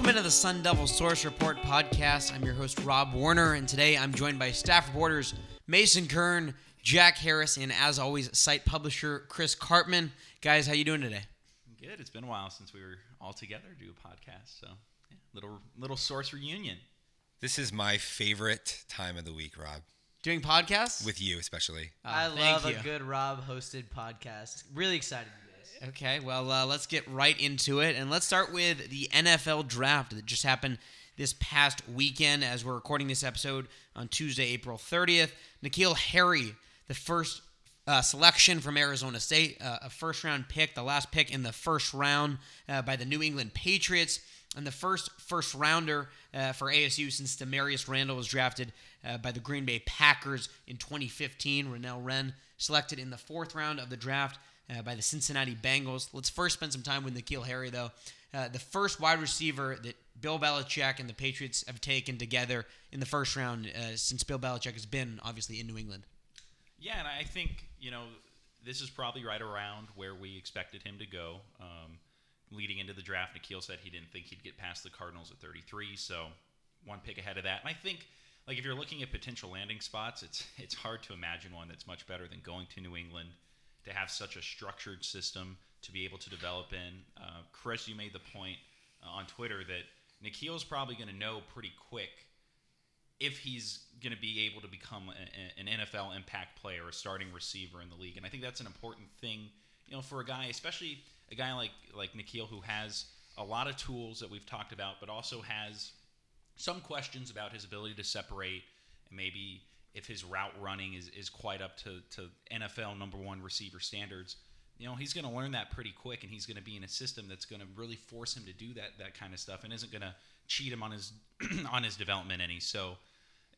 Welcome into the Sun Devil Source Report podcast. I'm your host, Rob Warner, and today I'm joined by staff reporters Mason Kern, Jack Harris, and as always, site publisher Chris Karpman. Guys, how you doing today? Good. It's been a while since we were all together to do a podcast, so yeah, little little source reunion. This is my favorite time of the week, Rob. Doing podcasts? With you, especially. Oh, I love you. a good Rob hosted podcast. Really excited to do this. Okay, well, uh, let's get right into it. And let's start with the NFL draft that just happened this past weekend as we're recording this episode on Tuesday, April 30th. N'Keal Harry, the first uh, selection from Arizona State, uh, a first round pick, the last pick in the first round uh, by the New England Patriots. And the first first rounder uh, for ASU since Damarious Randall was drafted uh, by the Green Bay Packers in 2015. Renell Wren selected in the fourth round of the draft uh, by the Cincinnati Bengals. Let's first spend some time with N'Keal Harry, though. Uh, the first wide receiver that Bill Belichick and the Patriots have taken together in the first round uh, since Bill Belichick has been, obviously, in New England. Yeah, and I think you know this is probably right around where we expected him to go. Um, leading into the draft, N'Keal said he didn't think he'd get past the Cardinals at 33, so one pick ahead of that. And I think, like, if you're looking at potential landing spots, it's it's hard to imagine one that's much better than going to New England to have such a structured system to be able to develop in. Uh, Chris, you made the point uh, on Twitter that N'Keal's probably going to know pretty quick if he's going to be able to become a, an NFL impact player, a starting receiver in the league. And I think that's an important thing, you know, for a guy, especially a guy like like N'Keal, who has a lot of tools that we've talked about, but also has some questions about his ability to separate and maybe if his route running is, is quite up to, to NFL number one receiver standards. You know, he's going to learn that pretty quick, and he's going to be in a system that's going to really force him to do that that kind of stuff, and isn't going to cheat him on his on his development any. So,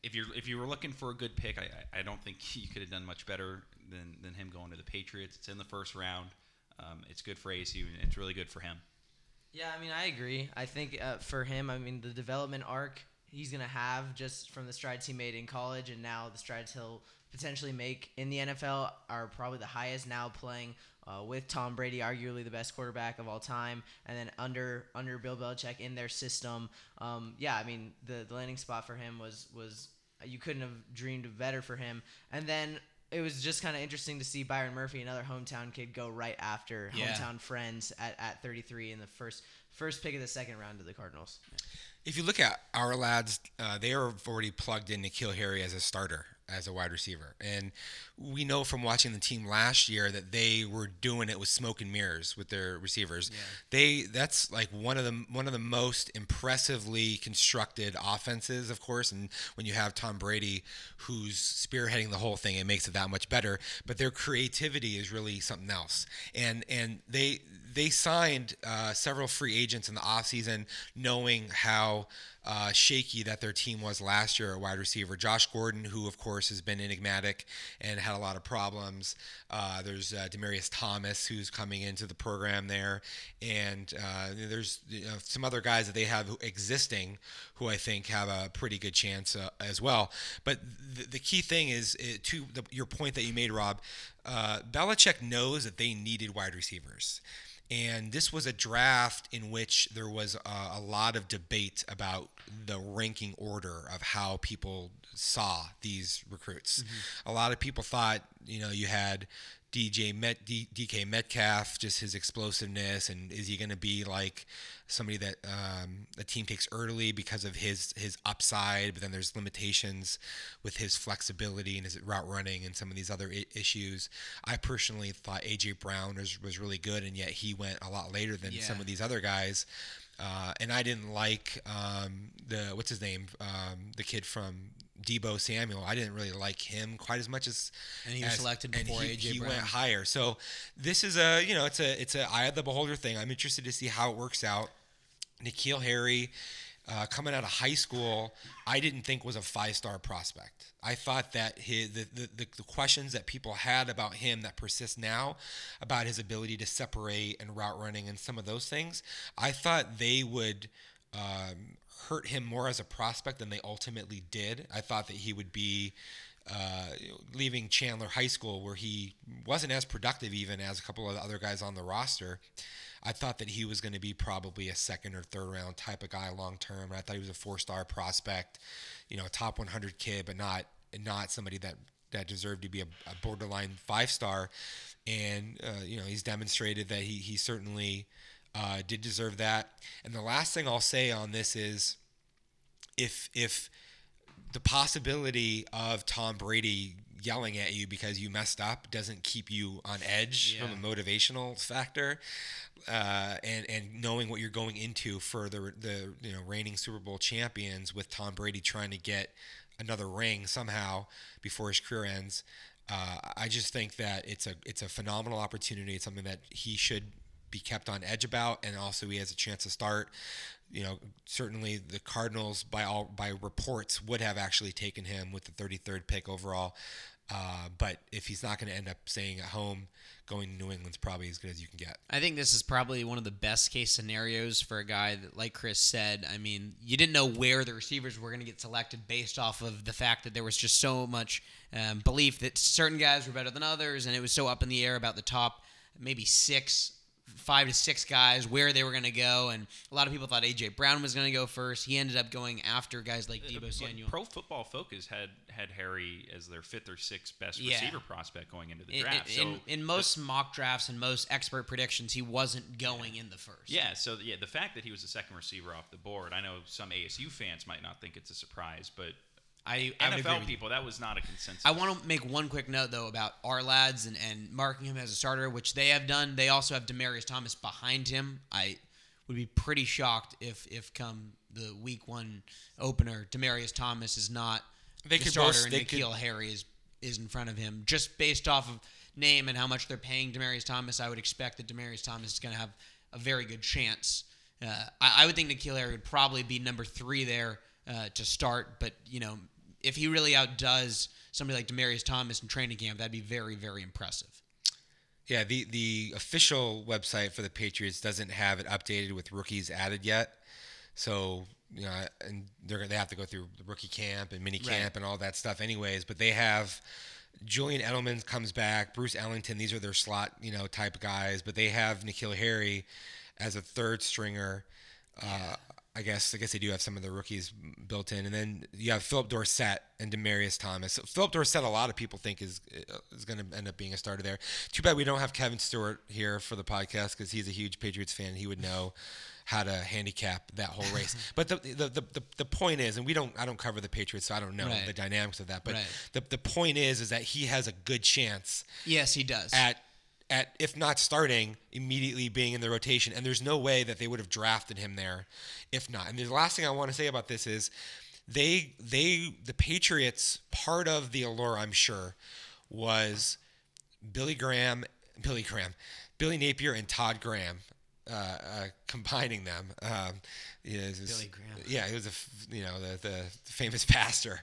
if you're if you were looking for a good pick, I, I don't think you could have done much better than, than him going to the Patriots. It's in the first round. Um, it's good for ASU, and it's really good for him. Yeah, I mean, I agree. I think uh, for him, I mean, the development arc he's going to have just from the strides he made in college and now the strides he'll potentially make in the NFL are probably the highest now playing uh, with Tom Brady, arguably the best quarterback of all time, and then under under Bill Belichick in their system. Um, yeah, I mean the, the landing spot for him was was you couldn't have dreamed of better for him. And then it was just kind of interesting to see Byron Murphy, another hometown kid, go right after Yeah. hometown friends at, at 33 in the first first pick of the second round of the Cardinals. If you look at Ourlads, uh, they are already plugged in N'Keal Harry as a starter, as a wide receiver. And we know from watching the team last year that they were doing it with smoke and mirrors with their receivers. They that's like one of the one of the most impressively constructed offenses, of course. And when you have Tom Brady, who's spearheading the whole thing, it makes it that much better. But their creativity is really something else. And and they they signed uh, several free agents in the offseason knowing how uh, shaky that their team was last year at wide receiver. Josh Gordon, who of course has been enigmatic and had a lot of problems. Uh, there's uh, Demaryius Thomas, who's coming into the program there, and uh, there's you know, some other guys that they have existing who I think have a pretty good chance uh, as well. But the, the key thing is uh, to the, your point that you made, Rob. Uh, Belichick knows that they needed wide receivers. And this was a draft in which there was a, a lot of debate about the ranking order of how people saw these recruits. Mm-hmm. A lot of people thought, you know, you had DJ Met, D, DK Metcalf, just his explosiveness, and is he going to be like somebody that um, a team takes early because of his his upside? But then there's limitations with his flexibility and his route running and some of these other I- issues. I personally thought AJ Brown was was really good, and yet he went a lot later than some of these other guys. Uh, and I didn't like um, the what's his name, um, the kid from Deebo Samuel. I didn't really like him quite as much as And he was as- selected before he, A.J. he Brown. went higher. So this is a you know it's a it's a eye of the beholder thing. I'm interested to see how it works out. N'Keal Harry, uh, coming out of high school, I didn't think was a five star prospect. I thought that his the, the, the, the questions that people had about him that persist now about his ability to separate and route running and some of those things, I thought they would um, hurt him more as a prospect than they ultimately did. I thought that he would be uh, leaving Chandler High School, where he wasn't as productive even as a couple of the other guys on the roster. I thought that he was going to be probably a second or third round type of guy long term. I thought he was a four star prospect, you know, a top 100 kid, but not not somebody that that deserved to be a, a borderline five star. And uh, you know, he's demonstrated that he he certainly uh, did deserve that. And the last thing I'll say on this is, if if the possibility of Tom Brady yelling at you because you messed up doesn't keep you on edge Yeah. from a motivational factor, uh, and and knowing what you're going into for the the you know reigning Super Bowl champions with Tom Brady trying to get another ring somehow before his career ends. Uh, I just think that it's a it's a phenomenal opportunity. It's something that he should be kept on edge about, and also he has a chance to start. You know, certainly the Cardinals, by all by reports, would have actually taken him with the 33rd pick overall. Uh, but if he's not going to end up staying at home, going to New England's probably as good as you can get. I think this is probably one of the best case scenarios for a guy that, like Chris said, I mean, you didn't know where the receivers were going to get selected based off of the fact that there was just so much um, belief that certain guys were better than others, and it was so up in the air about the top maybe six, five to six guys where they were going to go. And a lot of people thought AJ Brown was going to go first. He ended up going after guys like Deebo Samuel. Pro Football Focus had had Harry as their fifth or sixth best Yeah. receiver prospect going into the draft. in, so in, in most mock drafts and most expert predictions, he wasn't going in the first. yeah, so yeah, the fact that he was the second receiver off the board, I know some ASU fans might not think it's a surprise, but I, I agree NFL with you. people, that was not a consensus. I want to make one quick note though about Ourlads and, and marking him as a starter, which they have done. They also have Demaryius Thomas behind him. I would be pretty shocked if if come the week one opener, Demaryius Thomas is not They the could starter both- and they N'Keal Harry is is in front of him. Just based off of name and how much they're paying Demaryius Thomas, I would expect that Demaryius Thomas is going to have a very good chance. Uh, I, I would think N'Keal Harry would probably be number three there uh, to start, but you know, if he really outdoes somebody like Demaryius Thomas in training camp, that'd be very, very impressive. Yeah, the the official website for the Patriots doesn't have it updated with rookies added yet. So you know, and they're they have to go through the rookie camp and mini Right. camp and all that stuff, anyways. But they have Julian Edelman comes back, Bruce Ellington. These are their slot, you know, type guys. But they have N'Keal Harry as a third stringer. Uh, I guess I guess they do have some of the rookies built in, and then you have Phillip Dorsett and Demaryius Thomas. Phillip Dorsett, a lot of people think is uh, is going to end up being a starter there. Too bad we don't have Kevin Stewart here for the podcast because he's a huge Patriots fan. He would know how to handicap that whole race. but the the, the the the point is, and we don't I don't cover the Patriots, so I don't know Right. the dynamics of that. But Right. the the point is, is that he has a good chance Yes, he does. at at if not starting immediately being in the rotation and there's no way that they would have drafted him there if not and the last thing i want to say about this is they they the patriots part of the allure i'm sure was billy graham billy graham billy napier and todd graham uh, uh, combining them um, you know, was- Billy Graham. yeah, he was a you know the, the famous pastor.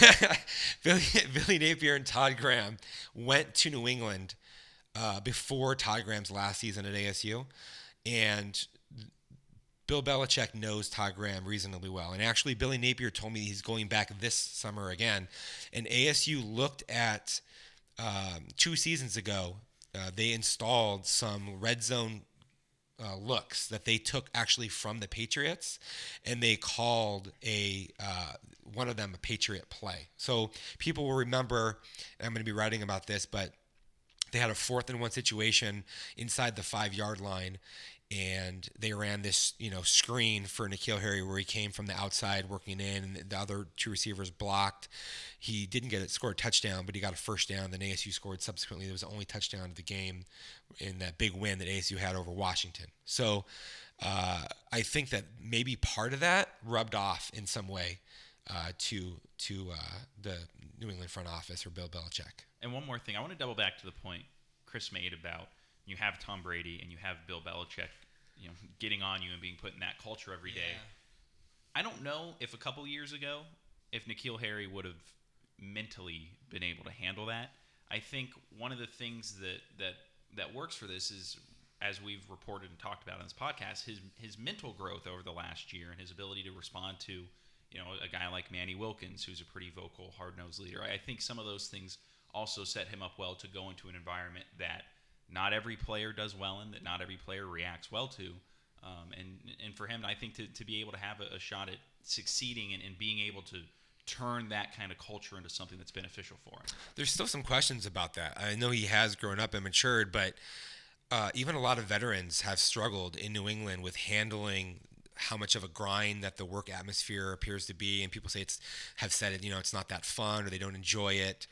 Billy, Billy Napier and Todd Graham went to New England uh, before Todd Graham's last season at ASU, and Bill Belichick knows Todd Graham reasonably well. And actually, Billy Napier told me he's going back this summer again. And ASU looked at um, two seasons ago. Uh, they installed some red zone uh, looks that they took actually from the Patriots, and they called a uh, one of them a Patriot play. So people will remember. I'm going to be writing about this, but they had a fourth and one situation inside the five yard line. And they ran this, you know, screen for N'Keal Harry where he came from the outside working in, and the other two receivers blocked. He didn't get it scored a touchdown, but he got a first down. Then ASU scored subsequently. It was the only touchdown of the game in that big win that ASU had over Washington. So uh, I think that maybe part of that rubbed off in some way uh, to to uh, the New England front office or Bill Belichick. And one more thing, I want to double back to the point Chris made about you have Tom Brady and you have Bill Belichick, you know, getting on you and being put in that culture every day. I don't know if a couple years ago, if N'Keal Harry would have mentally been able to handle that. I think one of the things that that that works for this is, as we've reported and talked about on this podcast, his his mental growth over the last year and his ability to respond to you know, a guy like Manny Wilkins, who's a pretty vocal, hard nosed leader. I think some of those things also set him up well to go into an environment that not every player does well in, that not every player reacts well to. Um, and and for him, I think to, to be able to have a, a shot at succeeding and, and being able to turn that kind of culture into something that's beneficial for him. There's still some questions about that. I know he has grown up and matured, but uh, even a lot of veterans have struggled in New England with handling how much of a grind that the work atmosphere appears to be, and people say it's have said it, you know, it's not that fun or they don't enjoy it.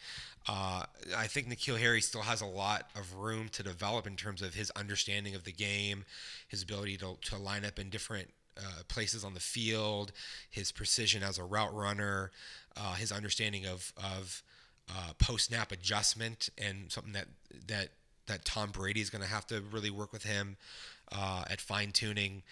Uh, I think N'Keal Harry still has a lot of room to develop in terms of his understanding of the game, his ability to, to line up in different uh, places on the field, his precision as a route runner, uh, his understanding of of uh, post snap adjustment, and something that that that Tom Brady is going to have to really work with him uh, at fine tuning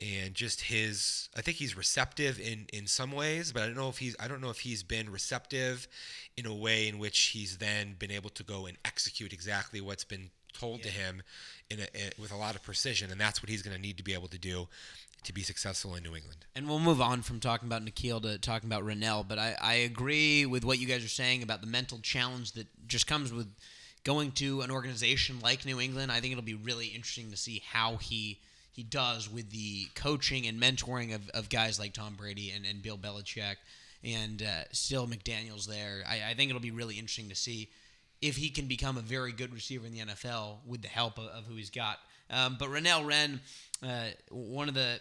and just his I think he's receptive in in some ways but I don't know if he's I don't know if he's been receptive in a way in which he's then been able to go and execute exactly what's been told yeah. to him in, a, in with a lot of precision and that's what he's going to need to be able to do to be successful in New England. And we'll move on from talking about N'Keal to talking about Renell, but I, I agree with what you guys are saying about the mental challenge that just comes with going to an organization like New England. I think it'll be really interesting to see how he he does with the coaching and mentoring of, of guys like Tom Brady and, and Bill Belichick and uh, still McDaniels there. I, I, think it'll be really interesting to see if he can become a very good receiver in the NFL with the help of, of who he's got. Um, but Renell Wren, uh, one of the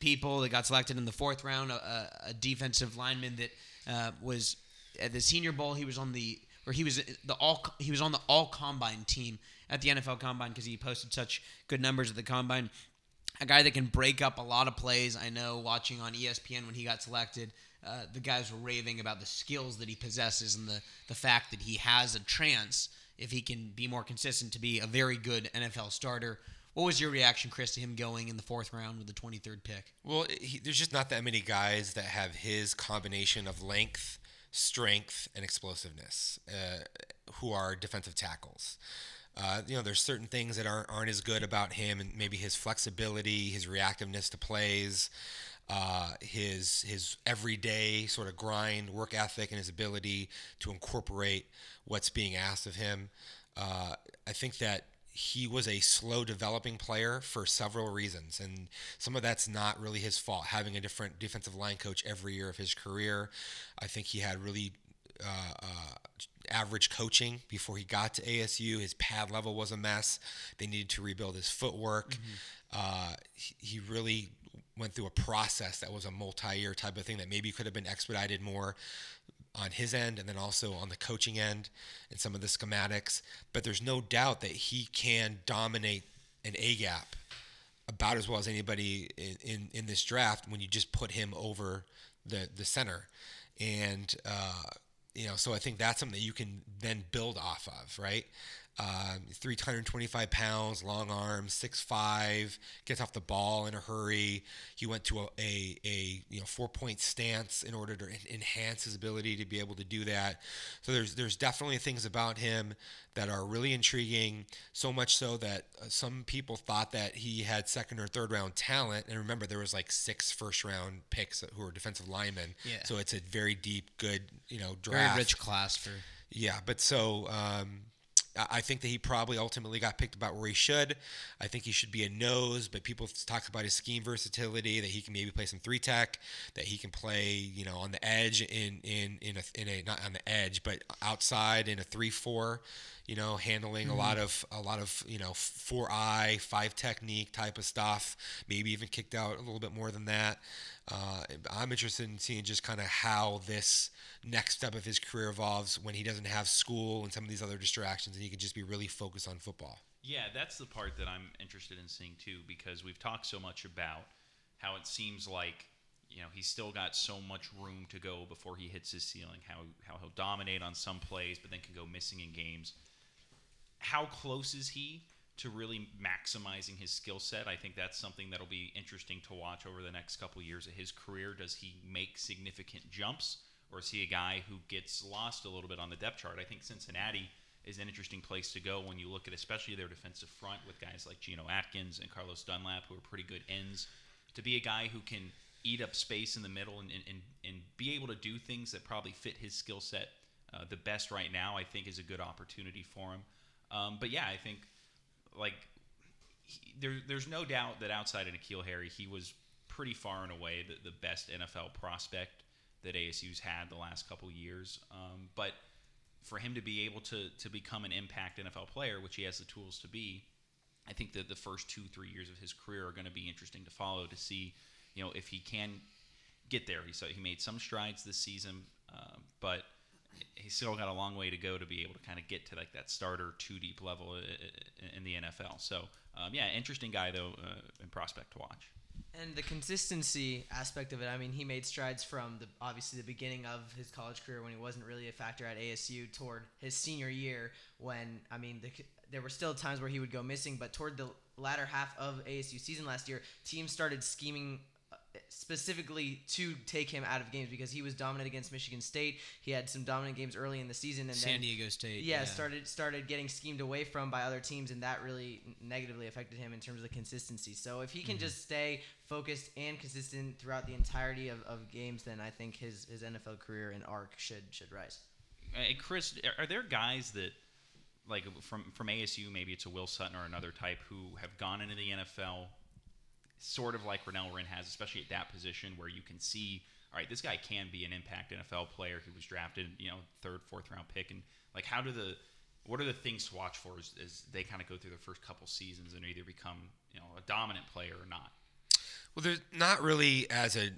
people that got selected in the fourth round, a, a defensive lineman that uh, was at the Senior Bowl. He was on the or he was the all he was on the all combine team at the NFL Combine because he posted such good numbers at the combine a guy that can break up a lot of plays. I know watching on ESPN when he got selected, uh, the guys were raving about the skills that he possesses and the, the fact that he has a chance, if he can be more consistent, to be a very good NFL starter. What was your reaction, Chris, to him going in the fourth round with the 23rd pick? Well, he, there's just not that many guys that have his combination of length, strength, and explosiveness uh, who are defensive tackles. Uh, you know, there's certain things that aren't aren't as good about him, and maybe his flexibility, his reactiveness to plays, uh, his his everyday sort of grind, work ethic, and his ability to incorporate what's being asked of him. Uh, I think that he was a slow developing player for several reasons, and some of that's not really his fault. Having a different defensive line coach every year of his career, I think he had really uh, uh, average coaching before he got to ASU. His pad level was a mess. They needed to rebuild his footwork. Mm-hmm. Uh, he, he, really went through a process that was a multi-year type of thing that maybe could have been expedited more on his end and then also on the coaching end and some of the schematics. But there's no doubt that he can dominate an A gap about as well as anybody in, in, in this draft when you just put him over the, the center. And uh, you know, so I think that's something that you can then build off of, right? Um, 325 pounds, long arms, 6'5", gets off the ball in a hurry. He went to a, a, a you know four point stance in order to enhance his ability to be able to do that. So there's there's definitely things about him that are really intriguing. So much so that uh, some people thought that he had second or third round talent. And remember, there was like six first round picks who were defensive linemen. Yeah. So it's a very deep, good you know draft. Very rich class for. Yeah, but so. Um, I think that he probably ultimately got picked about where he should. I think he should be a nose, but people talk about his scheme versatility that he can maybe play some three tech, that he can play you know on the edge in in in a, in a not on the edge but outside in a three four you know, handling mm-hmm. a lot of a lot of you know four eye five technique type of stuff. Maybe even kicked out a little bit more than that. Uh, I'm interested in seeing just kind of how this next step of his career evolves when he doesn't have school and some of these other distractions, and he can just be really focused on football. Yeah, that's the part that I'm interested in seeing too, because we've talked so much about how it seems like you know he's still got so much room to go before he hits his ceiling. How how he'll dominate on some plays, but then can go missing in games how close is he to really maximizing his skill set? I think that's something that'll be interesting to watch over the next couple of years of his career. Does he make significant jumps, or is he a guy who gets lost a little bit on the depth chart? I think Cincinnati is an interesting place to go when you look at especially their defensive front with guys like Geno Atkins and Carlos Dunlap, who are pretty good ends. To be a guy who can eat up space in the middle and, and, and, be able to do things that probably fit his skill set uh, the best right now, I think is a good opportunity for him. Um, but yeah, I think like he, there, there's no doubt that outside of N'Keal Harry, he was pretty far and away the, the best NFL prospect that ASU's had the last couple years. Um, but for him to be able to to become an impact NFL player, which he has the tools to be, I think that the first two three years of his career are going to be interesting to follow to see, you know, if he can get there. He so he made some strides this season, uh, but he's still got a long way to go to be able to kind of get to like that starter two deep level in the NFL. So um, yeah, interesting guy though, uh, and prospect to watch. And the consistency aspect of it, I mean, he made strides from the obviously the beginning of his college career when he wasn't really a factor at ASU toward his senior year when I mean the, there were still times where he would go missing, but toward the latter half of ASU season last year, teams started scheming specifically to take him out of games because he was dominant against Michigan State. He had some dominant games early in the season, and San then, Diego State. Yeah, started started getting schemed away from by other teams, and that really negatively affected him in terms of the consistency. So if he can mm-hmm. just stay focused and consistent throughout the entirety of, of games, then I think his his NFL career and arc should should rise. Hey, Chris, are there guys that like from from ASU, maybe it's a Will Sutton or another type who have gone into the NFL sort of like Renell Wren has, especially at that position where you can see, all right, this guy can be an impact NFL player He was drafted, you know, third, fourth round pick, and like how do the what are the things to watch for as, as they kind of go through the first couple seasons and either become you know a dominant player or not? Well, there's not really as a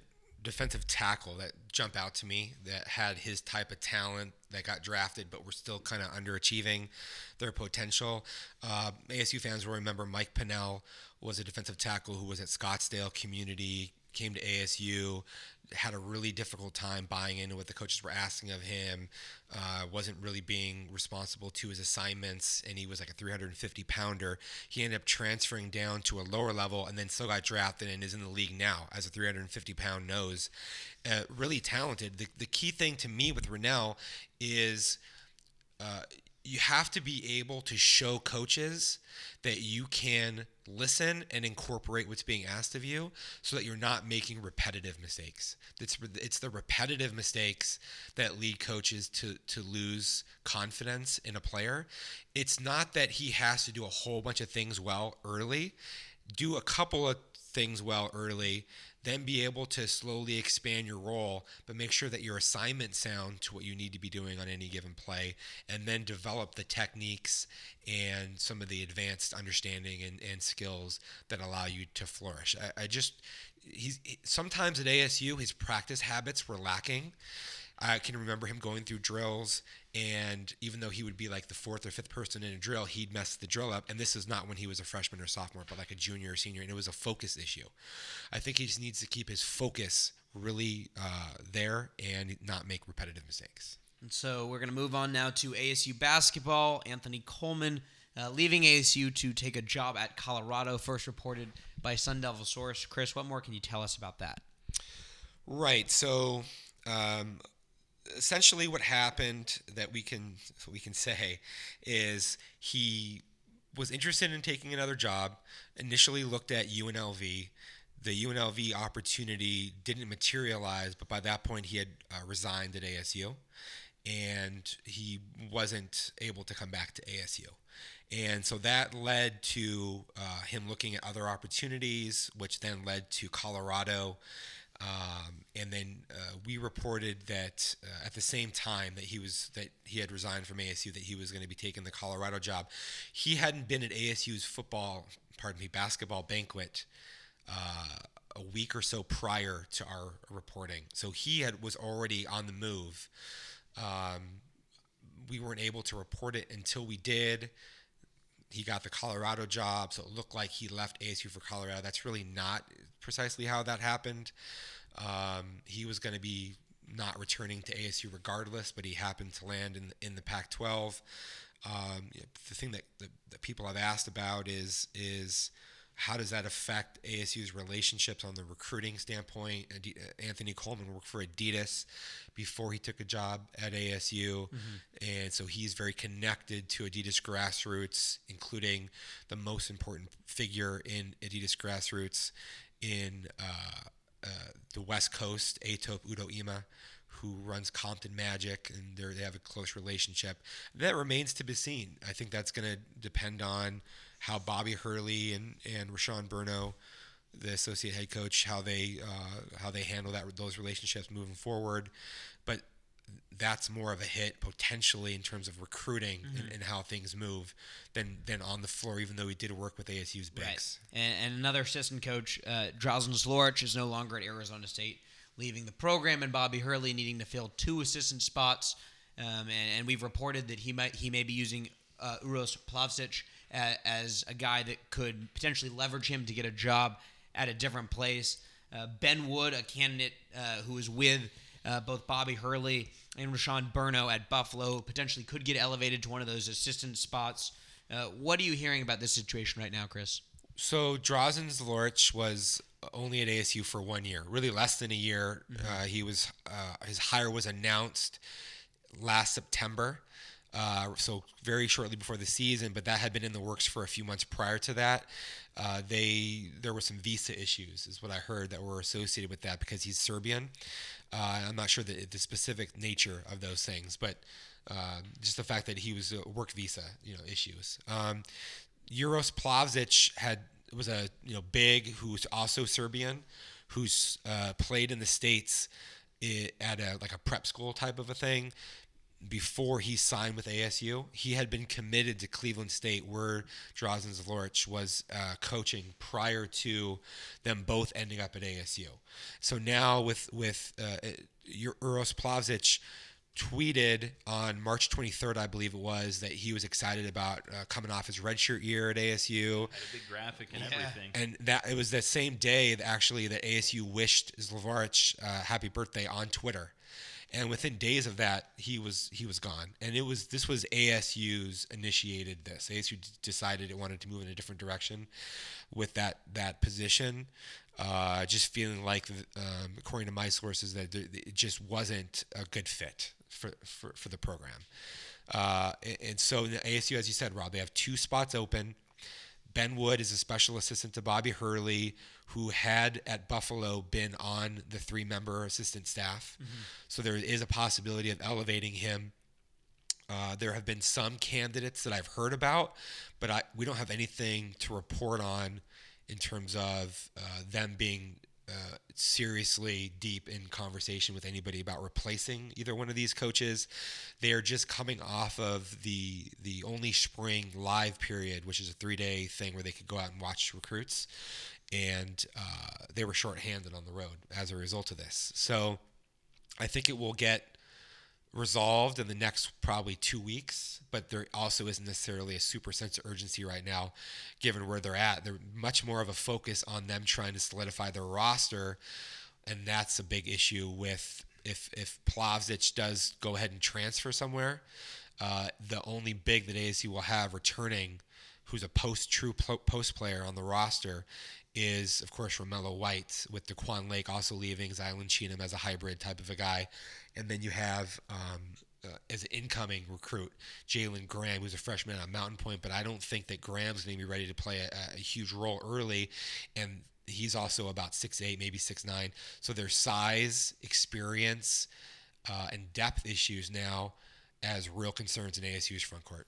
defensive tackle that jump out to me that had his type of talent that got drafted, but were still kind of underachieving their potential. Uh, ASU fans will remember Mike Pennel was a defensive tackle who was at Scottsdale Community, came to ASU, had a really difficult time buying into what the coaches were asking of him. Uh, wasn't really being responsible to his assignments, and he was like a 350 pounder. He ended up transferring down to a lower level, and then still got drafted and is in the league now as a 350 pound nose. Uh, really talented. The, the key thing to me with Renell is. Uh, you have to be able to show coaches that you can listen and incorporate what's being asked of you so that you're not making repetitive mistakes. It's, it's the repetitive mistakes that lead coaches to, to lose confidence in a player. It's not that he has to do a whole bunch of things well early, do a couple of things well early then be able to slowly expand your role, but make sure that your assignment sound to what you need to be doing on any given play, and then develop the techniques and some of the advanced understanding and, and skills that allow you to flourish. I, I just he's sometimes at ASU his practice habits were lacking. I can remember him going through drills, and even though he would be like the fourth or fifth person in a drill, he'd mess the drill up. And this is not when he was a freshman or sophomore, but like a junior or senior, and it was a focus issue. I think he just needs to keep his focus really uh, there and not make repetitive mistakes. And so we're going to move on now to ASU basketball. Anthony Coleman uh, leaving ASU to take a job at Colorado, first reported by Sun Devil Source. Chris, what more can you tell us about that? Right. So um, essentially what happened that we can we can say is he was interested in taking another job. Initially looked at UNLV. The UNLV opportunity didn't materialize, but by that point he had uh, resigned at ASU, and he wasn't able to come back to ASU. And so that led to uh, him looking at other opportunities, which then led to Colorado. Um, and then uh, we reported that uh, at the same time that he was that he had resigned from ASU, that he was going to be taking the Colorado job. He hadn't been at ASU's football, pardon me, basketball banquet uh, a week or so prior to our reporting, so he had was already on the move. Um, we weren't able to report it until we did he got the Colorado job, so it looked like he left ASU for Colorado. That's really not precisely how that happened. Um, he was going to be not returning to ASU regardless, but he happened to land in in the Pac-12. Um, the thing that, that, that people have asked about is is how does that affect ASU's relationships on the recruiting standpoint? Anthony Coleman worked for Adidas before he took a job at ASU, mm-hmm. and so he's very connected to Adidas grassroots, including the most important figure in Adidas grassroots in uh, uh, the West Coast, Etop Udo-Ema, who runs Compton Magic, and they they have a close relationship. That remains to be seen. I think that's going to depend on how Bobby Hurley and and Rashon Burno, the associate head coach, how they uh, how they handle that those relationships moving forward. But that's more of a hit potentially in terms of recruiting Mm-hmm. and, and how things move than than on the floor. Even though he did work with ASU's bigs. And, and another assistant coach, uh, Drazen Zlovaric, is no longer at Arizona State, leaving the program, and Bobby Hurley needing to fill two assistant spots. Um, and, and we've reported that he might he may be using uh, Uros Plavsic as, as a guy that could potentially leverage him to get a job at a different place. Uh, ben Wood, a candidate uh, who is with uh, both Bobby Hurley and Rashon Burno at Buffalo, potentially could get elevated to one of those assistant spots. Uh, what are you hearing about this situation right now, Chris? So Drazen Zlovaric was only at ASU for one year, really less than a year. Uh, he was uh, his hire was announced last September, uh, so very shortly before the season. But that had been in the works for a few months prior to that. Uh, they there were some visa issues, is what I heard, that were associated with that because he's Serbian. Uh, I'm not sure the, the specific nature of those things, but uh, just the fact that he was work visa, you know, issues. Um, Uros Plavsic had was a you know big who's also Serbian, who's uh, played in the states i- at a like a prep school type of a thing. Before he signed with ASU, he had been committed to Cleveland State, where Drazen Zlovaric was uh, coaching prior to them both ending up at ASU. So now with with uh, your Uros Plavsic tweeted on March 23rd, I believe it was, that he was excited about uh, coming off his redshirt year at ASU, big graphic and Yeah. everything. and that it was the same day that actually that ASU wished Zlovaric uh, happy birthday on Twitter, and within days of that, he was he was gone, and it was this was ASU's initiated this. ASU d- decided it wanted to move in a different direction with that that position. Uh, just feeling like, um, according to my sources, that it just wasn't a good fit for for, for the program. Uh, and, and so ASU, as you said, Rob, they have two spots open. Ben Wood is a special assistant to Bobby Hurley, who had at Buffalo been on the three member assistant staff. So there is a possibility of elevating him. Uh, there have been some candidates that I've heard about, but I, we don't have anything to report on in terms of uh, them being uh, seriously deep in conversation with anybody about replacing either one of these coaches. They are just coming off of the the only spring live period, which is a three day thing where they could go out and watch recruits, and uh, they were shorthanded on the road as a result of this. So I think it will get resolved in the next probably two weeks, but there also isn't necessarily a super sense of urgency right now, given where they're at. They're much more of a focus on them trying to solidify their roster, and that's a big issue with if if Plavsic does go ahead and transfer somewhere. Uh, the only big that ASU will have returning, who's a post true post player on the roster, is of course Romello White with De'Quon Lake also leaving, Zylan Cheatham as a hybrid type of a guy, and then you have um, uh, as an incoming recruit Jalen Graham, who's a freshman at Mountain Pointe, but I don't think that Graham's going to be ready to play a, a huge role early, and he's also about six eight, maybe six nine. So their size, experience, uh, and depth issues now as real concerns in ASU's front court.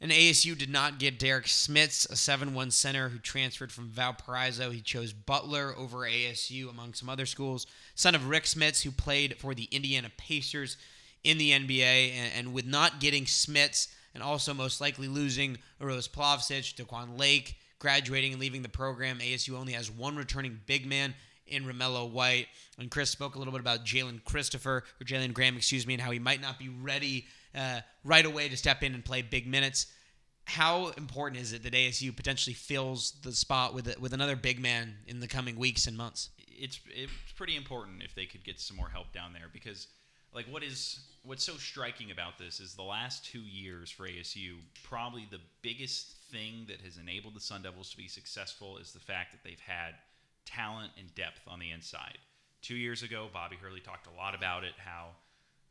And ASU did not get Derik Smits, a 7-1 center who transferred from Valparaiso. He chose Butler over ASU, among some other schools. Son of Rik Smits, who played for the Indiana Pacers in the NBA. And, and with not getting Smits, and also most likely losing Uros Plavsic, De'Quon Lake, graduating and leaving the program, ASU only has one returning big man in Romello White. And Chris spoke a little bit about Jalen Christopher, or Jalen Graham, excuse me, and how he might not be ready uh, right away to step in and play big minutes. How important is it that ASU potentially fills the spot with with another big man in the coming weeks and months? it's it's pretty important if they could get some more help down there because like what is what's so striking about this is the last two years for ASU probably the biggest thing that has enabled the Sun Devils to be successful is the fact that they've had talent and depth on the inside. Two years ago, Bobby Hurley talked a lot about it, how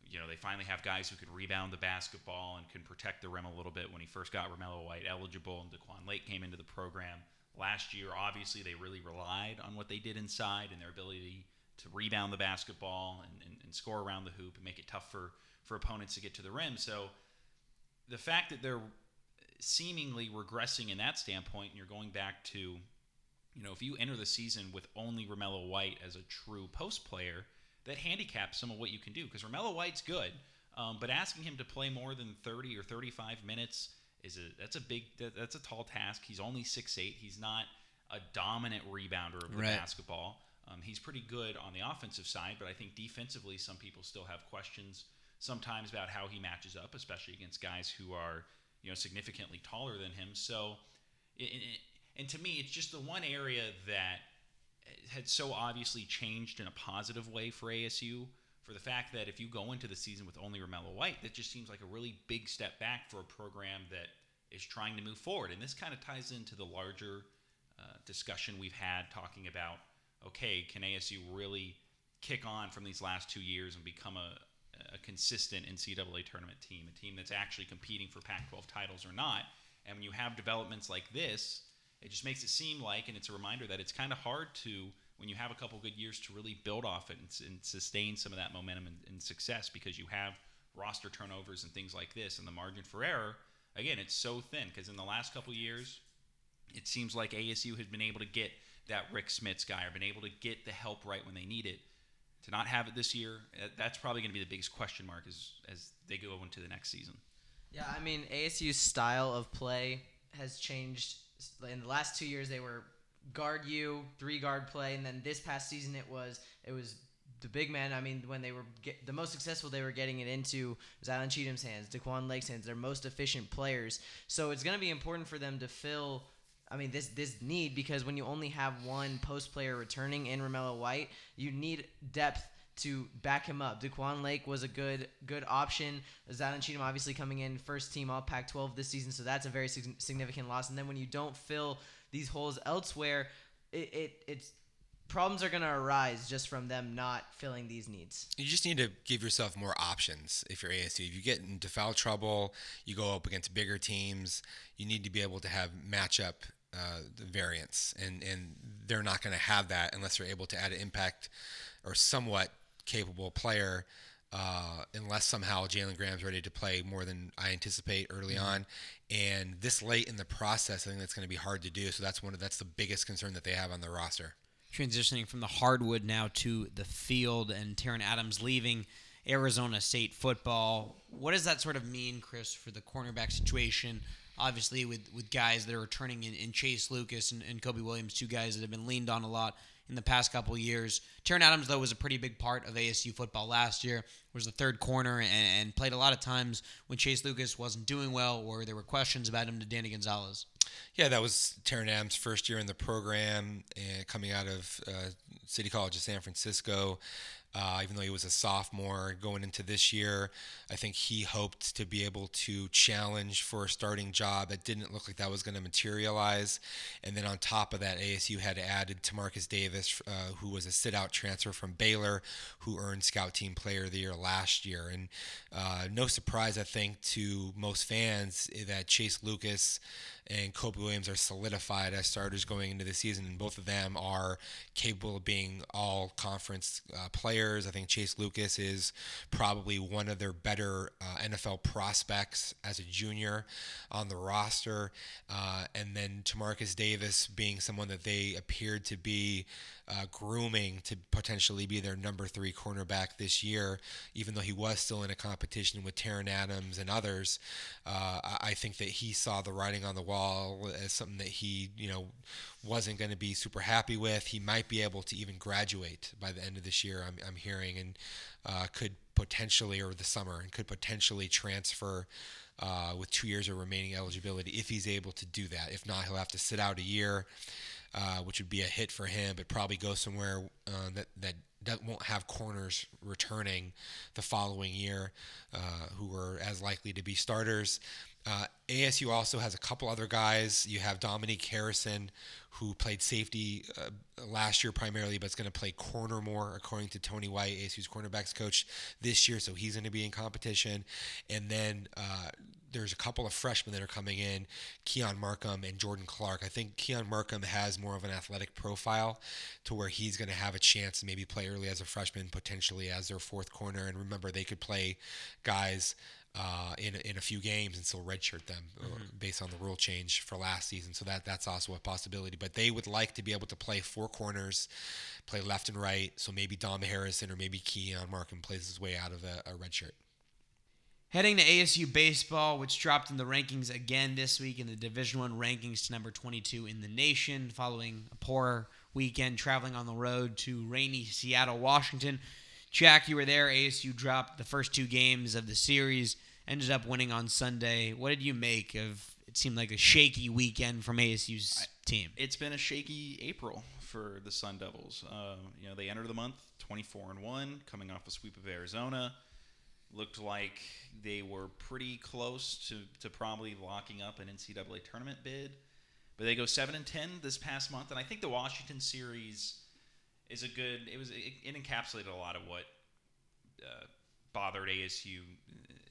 you know they finally have guys who can rebound the basketball and can protect the rim a little bit. When he first got Romello White eligible and De'Quon Lake came into the program last year, obviously they really relied on what they did inside and their ability to rebound the basketball and, and, and score around the hoop and make it tough for, for opponents to get to the rim. So the fact that they're seemingly regressing in that standpoint, and you're going back to, you know, if you enter the season with only Romello White as a true post player, that handicaps some of what you can do because Romello White's good, um, but asking him to play more than 30 or 35 minutes is a that's a big that, that's a tall task. He's only six eight. He's not a dominant rebounder of the Right. basketball. Um, he's pretty good on the offensive side, but I think defensively, some people still have questions sometimes about how he matches up, especially against guys who are you know significantly taller than him. So, it, it, and to me, it's just the one area that had so obviously changed in a positive way for ASU. For the fact that if you go into the season with only Romello White, that just seems like a really big step back for a program that is trying to move forward. And this kind of ties into the larger uh, discussion we've had talking about okay, can ASU really kick on from these last two years and become a, a consistent NCAA tournament team, a team that's actually competing for Pac 12 titles or not? And when you have developments like this, it just makes it seem like, and it's a reminder that it's kind of hard to, when you have a couple good years, to really build off it and, and sustain some of that momentum and, and success because you have roster turnovers and things like this. And the margin for error, again, it's so thin because in the last couple years, it seems like ASU has been able to get that Rik Smits guy or been able to get the help right when they need it. To not have it this year, uh, that's probably going to be the biggest question mark as as they go into the next season. Yeah, I mean ASU's style of play has changed. In the last two years, they were guard you, three guard play, and then this past season it was it was the big man. I mean, when they were get, the most successful, they were getting it into Zylan Cheatham's hands, De'Quon Lake's hands. Their most efficient players. So it's going to be important for them to fill. I mean, this this need because when you only have one post player returning in Romello White, you need depth to back him up. De'Quon Lake was a good good option. Zylan Cheatham obviously coming in first team All Pac-12 this season, so that's a very sig- significant loss. And then when you don't fill these holes elsewhere, it, it it's problems are going to arise just from them not filling these needs. You just need to give yourself more options if you're ASU. If you get into foul trouble, you go up against bigger teams. You need to be able to have matchup uh, variance, and and they're not going to have that unless they're able to add an impact or somewhat capable player. Uh, unless somehow Jalen Graham's ready to play more than I anticipate early on, and this late in the process, I think that's going to be hard to do. So that's one of that's the biggest concern that they have on the roster. transitioning from the hardwood now to the field and Taryn Adams leaving Arizona State football. What does that sort of mean, Chris, for the cornerback situation? Obviously, with, with guys that are returning in, in Chase Lucas and, and Kobe Williams, two guys that have been leaned on a lot in the past couple years. Taryn Adams, though, was a pretty big part of ASU football last year. Was the third corner and, and played a lot of times when Chase Lucas wasn't doing well or there were questions about him to Danny Gonzales. Yeah, that was Taryn Adams' first year in the program, and coming out of uh, City College of San Francisco. Uh, even though he was a sophomore going into this year, I think he hoped to be able to challenge for a starting job. It didn't look like that was going to materialize. And then on top of that, ASU had added Timarcus Davis, uh, who was a sit-out transfer from Baylor, who earned Scout Team Player of the Year last year. And uh, no surprise, I think, to most fans that Chase Lucas and Kobe Williams are solidified as starters going into the season, and both of them are capable of being all conference uh, players. I think Chase Lucas is probably one of their better uh, NFL prospects as a junior on the roster, uh, and then Timarcus Davis being someone that they appeared to be uh, grooming to potentially be their number three cornerback this year, even though he was still in a competition with Taryn Adams and others. Uh, I I think that he saw the writing on the wall as something that he, you know, wasn't going to be super happy with. He might be able to even graduate by the end of this year. I'm, I'm hearing, and uh, could potentially, or the summer, and could potentially transfer. Uh, with two years of remaining eligibility, if he's able to do that. If not, he'll have to sit out a year uh, which would be a hit for him, but probably go somewhere uh, that that that won't have corners returning the following year, uh, who are as likely to be starters. Uh, ASU also has a couple other guys. You have Dominique Harrison, who played safety last year primarily, but is going to play corner more, according to Tony White, ASU's cornerbacks coach, this year. So he's going to be in competition. And then there's a couple of freshmen that are coming in, Keon Markham and Jordan Clark. I think Keon Markham has more of an athletic profile to where he's going to have a chance to maybe play early as a freshman, potentially as their fourth corner. And remember, they could play guys uh, in in a few games and still redshirt them uh, based on the rule change for last season. So that that's also a possibility. But they would like to be able to play four corners, play left and right. So maybe Dom Harrison or maybe Keon Markham plays his way out of a, a redshirt. Heading to ASU baseball, which dropped in the rankings again this week in the Division One rankings to number 22 in the nation, following a poor weekend traveling on the road to rainy Seattle, Washington. Jack, you were there. ASU dropped the first two games of the series, ended up winning on Sunday. What did you make of? It seemed like a shaky weekend from ASU's team. It's been a shaky April for the Sun Devils. Uh, you know, they entered the month 24 and one, coming off a sweep of Arizona. Looked like they were pretty close to, to probably locking up an NCAA tournament bid, but they go seven and ten this past month, and I think the Washington series is a good. It was it, it encapsulated a lot of what uh, bothered ASU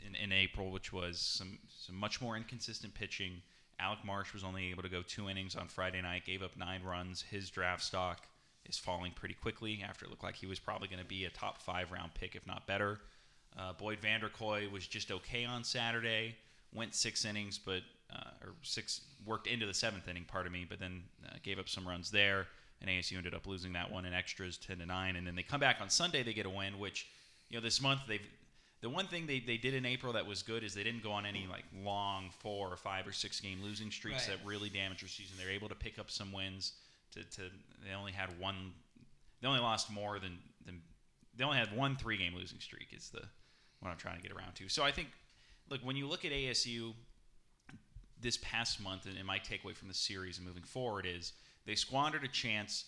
in, in April, which was some some much more inconsistent pitching. Alec Marsh was only able to go two innings on Friday night, gave up nine runs. His draft stock is falling pretty quickly after it looked like he was probably going to be a top five round pick, if not better. Uh, Boyd Vander Kooi was just okay on Saturday, went six innings, but uh, or six worked into the seventh inning, pardon me, but then uh, gave up some runs there, and ASU ended up losing that one in extras, ten to nine, and then they come back on Sunday, they get a win, which you know this month they've the one thing they, they did in April that was good is they didn't go on any like long four or five or six game losing streaks Right. that really damaged their season. They're able to pick up some wins. To, to they only had one. They only lost more than, than they only had one three game losing streak. Is the what I'm trying to get around to. So I think look when you look at ASU this past month, and, and my takeaway from the series and moving forward is they squandered a chance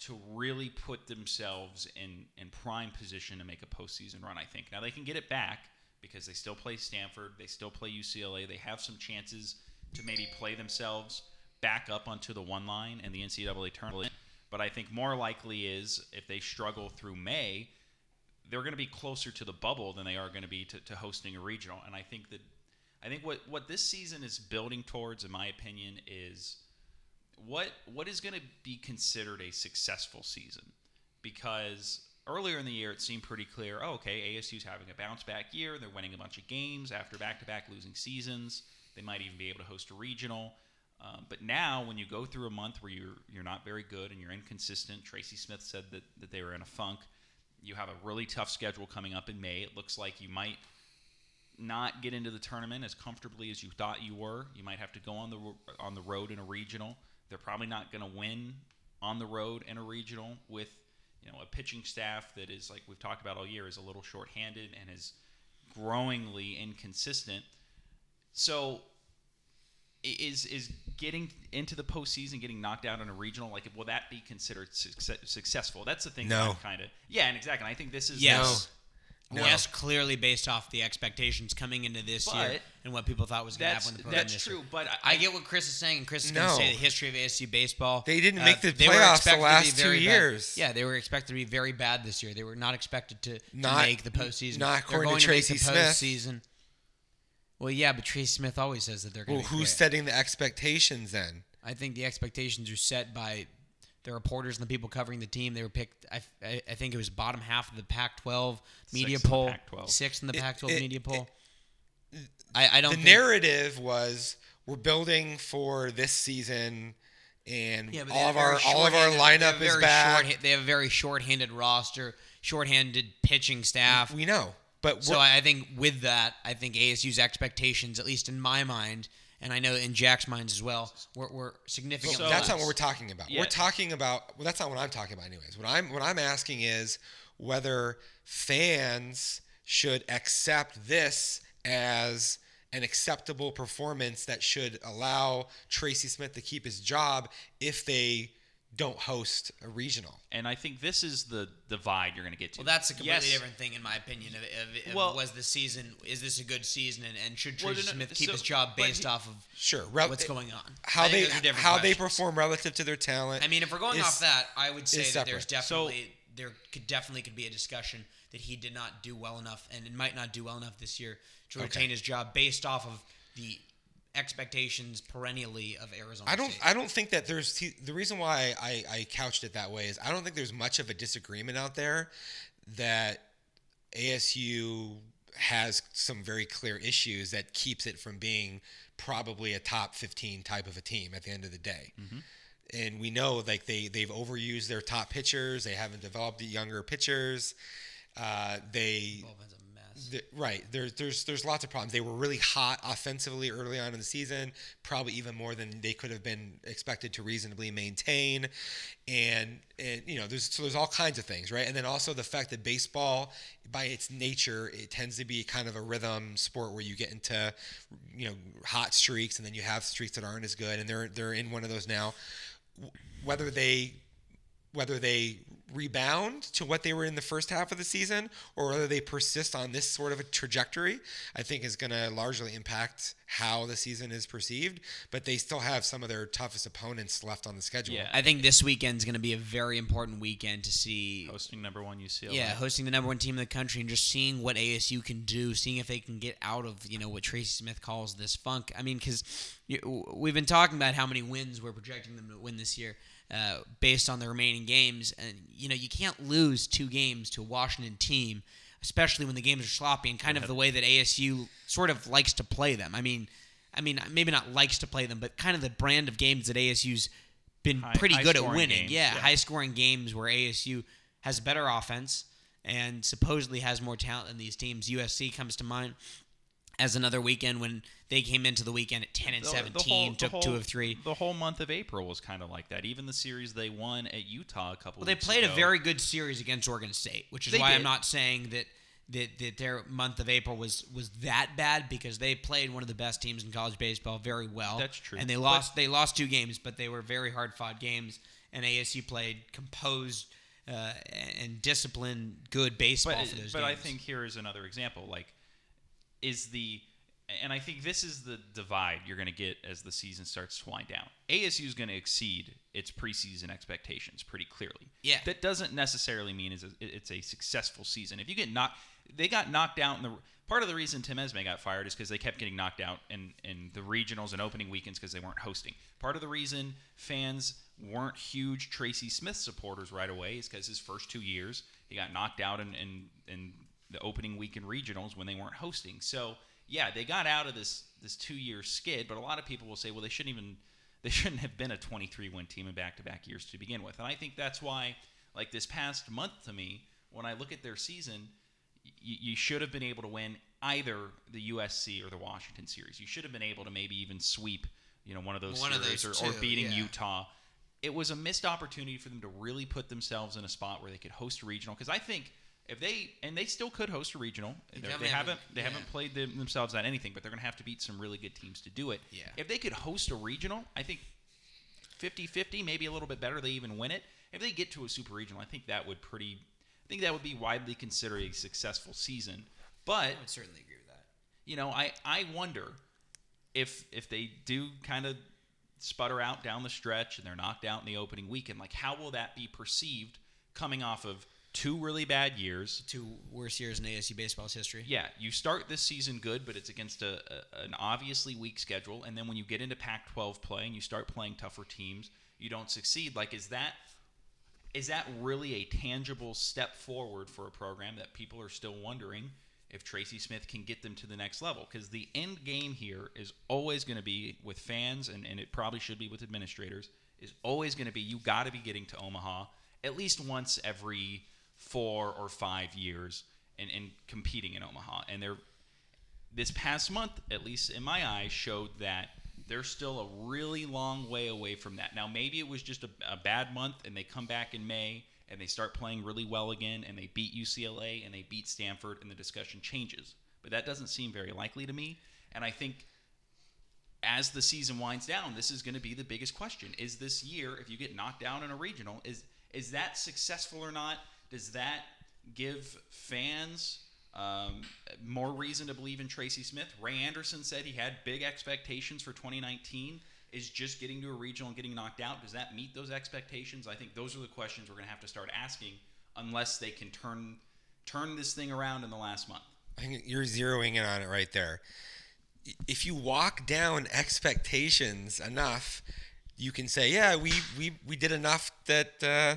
to really put themselves in, in prime position to make a postseason run, I think. Now, they can get it back because they still play Stanford, they still play UCLA, they have some chances to maybe play themselves back up onto the one line and the NCAA tournament. But I think more likely is if they struggle through May, they're going to be closer to the bubble than they are going to be to, to hosting a regional. And I think that I think what, what this season is building towards, in my opinion, is what what is going to be considered a successful season. Because earlier in the year it seemed pretty clear oh, okay ASU's having a bounce back year. They're winning a bunch of games after back to back losing seasons. They might even be able to host a regional. Um, but now when you go through a month where you're you're not very good and you're inconsistent Tracy Smith said that, that they were in a funk you have a really tough schedule coming up in May it looks like you might not get into the tournament as comfortably as you thought you were. You might have to go on the on the road in a regional. They're probably not going to win on the road in a regional with you know a pitching staff that is like we've talked about all year is a little short-handed and is growingly inconsistent. So is is getting into the postseason, getting knocked out in a regional, like will that be considered success, successful? That's the thing. No. kind of yeah, and exactly. I think this is Yes. No. Yes, clearly based off the expectations coming into this year and what people thought was going to happen in the program that's this true, year. but I get what Chris is saying, and Chris is going to say the history of ASU baseball. They didn't Uh, make the they were playoffs the expected to be last two very bad. years. Yeah, they were expected to be very bad this year. They were not expected to, to make the postseason. not They're according to going to make the Smith. postseason. Well, yeah, but Tracy Smith always says that they're going Well, to. be who's great. setting the expectations then? I think the expectations are set by the reporters and the people covering the team. They were picked. I, I, I think it was bottom half of the Pac-12 media Sixth in the poll, Pac-12. sixth in the It- Pac-12 it- media it- poll. I, I don't. The think, narrative was we're building for this season, and Yeah, but they all have of a our very all of our shorthanded- they have lineup a is very back. short- they have a very short-handed roster, short-handed pitching staff. We know, but So I I think with that, I think ASU's expectations, at least in my mind, and I know in Jack's minds as well, were, were significantly. So- that's not what we're talking about. Yeah. We're talking about well, that's not what I'm talking about anyways. What I'm what I'm asking is whether fans should accept this as an acceptable performance that should allow Tracy Smith to keep his job if they don't host a regional. And I think this is the divide you're going to get to. Well, that's a completely Yes. different thing, in my opinion. Of, of, of Well- was the season is this a good season, and, and should Well, Tracy no, no, Smith keep so- his job based he- off of Sure, rel- what's going on? how they those are different how they perform relative to their talent. I mean, if we're going is- off that, I would say is that there's separate. So- definitely there could definitely could be a discussion that he did not do well enough, and it might not do well enough this year to retain his job based off of the expectations perennially of Arizona. I don't. State. I don't think that there's the reason why I, I couched it that way is I don't think there's much of a disagreement out there that ASU has some very clear issues that keeps it from being probably a top 15 type of a team at the end of the day. And we know like they they've overused their top pitchers. They haven't developed the younger pitchers. Uh, they Bullpen's a the, right. There's there's there's lots of problems. They were really hot offensively early on in the season, probably even more than they could have been expected to reasonably maintain. And and you know, there's so there's all kinds of things, right? And then also the fact that baseball, by its nature, it tends to be kind of a rhythm sport where you get into you know hot streaks, and then you have streaks that aren't as good, and they're they're in one of those now. Whether they whether they rebound to what they were in the first half of the season or whether they persist on this sort of a trajectory, I think is going to largely impact how the season is perceived. But they still have some of their toughest opponents left on the schedule. Yeah. I think this weekend's going to be a very important weekend to see. Hosting number one UCLA. Yeah, hosting the number one team in the country and just seeing what ASU can do, seeing if they can get out of you know what Tracy Smith calls this funk. I mean, because we've been talking about how many wins we're projecting them to win this year, uh, based on the remaining games, and you know you can't lose two games to a Washington team, especially when the games are sloppy and kind of the way that ASU sort of likes to play them. I mean, I mean maybe not likes to play them, but kind of the brand of games that ASU's been High- pretty good at winning. games, yeah, yeah. high scoring games where ASU has better offense and supposedly has more talent than these teams. USC comes to mind as another weekend when they came into the weekend at 10 and The- the 17, whole- took whole- two of three. The whole month of April was kind of like that. Even the series they won at Utah a couple. Well, they played a very good series against Oregon State, which is They why I'm not saying that, that that their month of April was was that bad because they played one of the best teams in college baseball very well. That's true. And they But- lost they lost two games, but they were very hard fought games. And ASU played composed uh, and disciplined, good baseball but, for those but I think here is another example. Like, is the and I think this is the divide you're going to get as the season starts to wind down. ASU is going to exceed its preseason expectations pretty clearly. Yeah. that doesn't necessarily mean is it's a successful season. If you get knocked, they got knocked out in the. Part of the reason Tim Esmay got fired is because they kept getting knocked out in, in the regionals and opening weekends because they weren't hosting. Part of the reason fans weren't huge Tracy Smith supporters right away is because his first two years he got knocked out in, in, in the opening weekend regionals when they weren't hosting. So yeah, they got out of this this two year skid, but a lot of people will say, well, they shouldn't even they shouldn't have been a 23 win team in back to back years to begin with. And I think that's why, like this past month to me, when I look at their season, y- you should have been able to win either the USC or the Washington series. You should have been able to maybe even sweep, you know, one of those One of series those or, or beating yeah. Utah. It was a missed opportunity for them to really put themselves in a spot where they could host a regional. Because I think if they and they still could host a regional, they haven't haven't- they yeah. haven't played them, themselves at anything, but they're going to have to beat some really good teams to do it. Yeah. If they could host a regional, I think 50-50, maybe a little bit better. They even win it. If they get to a super regional, I think that would pretty. I think that would be widely considered a successful season. But I would certainly agree with that. you know, I I wonder if if they do kind of sputter out down the stretch and they're knocked out in the opening weekend, like how will that be perceived coming off of two really bad years? Two worst years in ASU baseball's history. Yeah, you start this season good, but it's against a, a an obviously weak schedule, and then when you get into Pac-12 play and you start playing tougher teams, you don't succeed. Like, is that is that really a tangible step forward for a program that people are still wondering if Tracy Smith can get them to the next level? Because the end game here is always going to be with fans, and, and it probably should be with administrators, is always going to be you got to be getting to Omaha at least once every four or five years and, competing in Omaha. And they're this past month, at least in my eyes, showed that they're still a really long way away from that. Now, maybe it was just a, a bad month and they come back in May and they start playing really well again and they beat UCLA and they beat Stanford and the discussion changes. But that doesn't seem very likely to me. And I think as the season winds down, this is going to be the biggest question. Is this year, if you get knocked down in a regional, is is that successful or not? Does that give fans um, more reason to believe in Tracy Smith? Ray Anderson said he had big expectations for 2019. Is just getting to a regional and getting knocked out, does that meet those expectations? I think those are the questions we're going to have to start asking unless they can turn turn this thing around in the last month. I think you're zeroing in on it right there. if you walk down expectations enough, you can say, yeah, we we, we did enough that uh,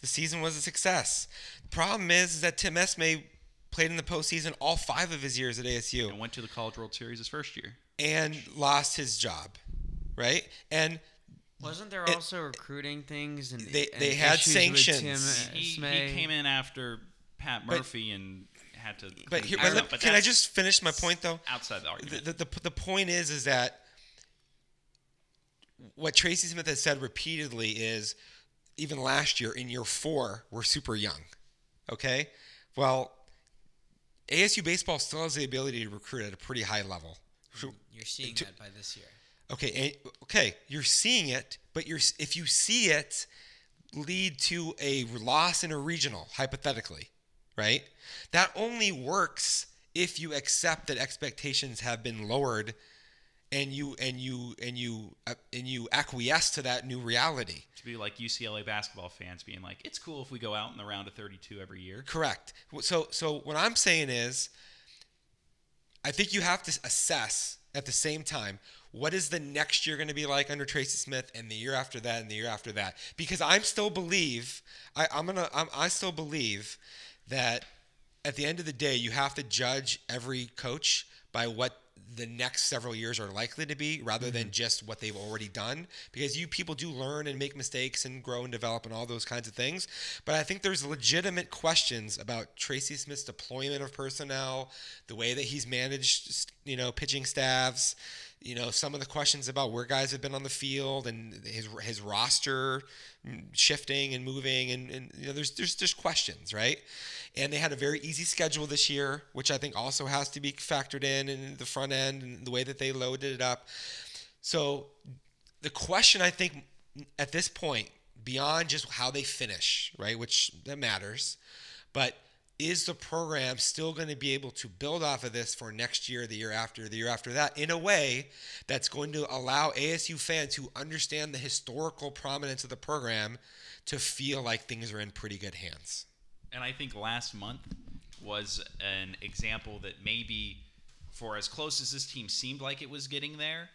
the season was a success. The problem is, is that Tim Esmay played in the postseason all five of his years at ASU And went to the College World Series his first year. and lost his job, right? And Wasn't there It- also recruiting things and They- and they had sanctions. Tim He, he came in after Pat But- Murphy and had to. but here, but know, but can I just finish my point though? outside the the, argument? the, the, the point is is that what Tracy Smith has said repeatedly is even last year in year four we're super young okay? Well ASU baseball still has the ability to recruit at a pretty high level. Mm, you're seeing to- that by this year. okay and, okay you're seeing it but you're if you see it lead to a loss in a regional hypothetically right? That only works if you accept that expectations have been lowered and you and you and you uh, and you acquiesce to that new reality to be like UCLA basketball fans being like, it's cool if we go out in the round of 32 every year. Correct. So so what I'm saying is I think you have to assess at the same time what is the next year going to be like under Tracy Smith and the year after that and the year after that because I'm still believe I, I'm gonna I'm, I still believe that at the end of the day you have to judge every coach by what the next several years are likely to be rather than mm-hmm. just what they've already done. Because you people do learn and make mistakes and grow and develop and all those kinds of things. But i think there's legitimate questions about tracy smith's deployment of personnel the way that he's managed you know pitching staffs you know some of the questions about where guys have been on the field and his his roster shifting and moving and, and you know there's there's just questions right? And they had a very easy schedule this year which i think also has to be factored in in the front end and the way that they loaded it up. So the question i think at this point beyond just how they finish right which that matters but is the program still going to be able to build off of this for next year, the year after, the year after that, in a way that's going to allow ASU fans who understand the historical prominence of the program to feel like things are in pretty good hands? And I think last month was an example that maybe, for as close as this team seemed like it was getting there,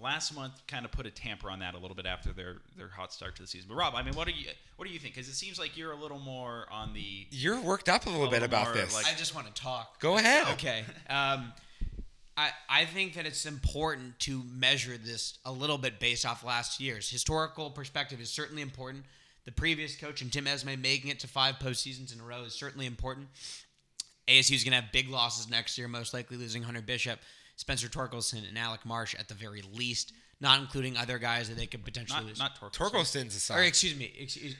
last month kind of put a tamper on that a little bit after their, their hot start to the season. But Rob, I mean, what do you what do you think? Because it seems like you're a little more on the You're worked up a little A bit little about more, this. like- I just want to talk. Go ahead. Okay. Um, I I think that it's important to measure this a little bit based off last year's historical perspective is certainly important. The previous coach and Tim Esmay making it to five postseasons in a row is certainly important. ASU is going to have big losses next year, most likely losing Hunter Bishop, Spencer Torkelson, and Alec Marsh at the very least, not including other guys that they could potentially not lose. not Torkelson. Torkelson's or aside. excuse me, excuse,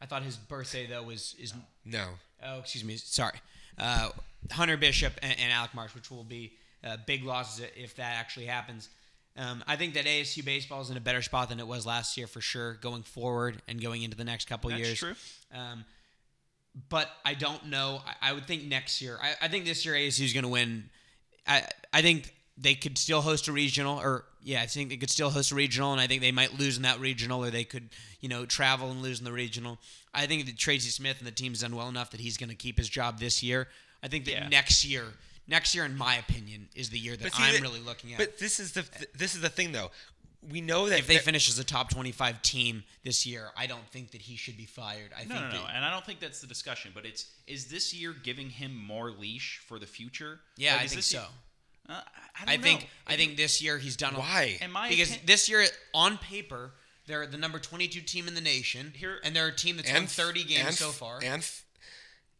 I thought his birthday though was is No. oh excuse me sorry uh, Hunter Bishop and, and Alec Marsh, which will be uh, big losses if that actually happens. Um, I think that ASU baseball is in a better spot than it was last year for sure, going forward and going into the next couple That's years. true. Um, but I don't know. I, I would think next year. I, I think this year ASU is going to win. I I think they could still host a regional, or yeah, I think they could still host a regional, and I think they might lose in that regional, or they could you know travel and lose in the regional. I think that Tracy Smith and the team's done well enough that he's going to keep his job this year. I think that Yeah. next year, next year, in my opinion, is the year that see, I'm really looking at. But this is the this is the thing though. We know that if they finish as a top 25 team this year, I don't think that he should be fired. I No, think no, no, that, and I don't think that's the discussion. But it's is this year giving him more leash for the future? yeah, Like, I think so. year- Uh, I, I, don't I think know. I think this year he's done why? In my because opin- this year on paper they're the number 22 team in the nation Here- and they're a team that's won 30 games and- so far. And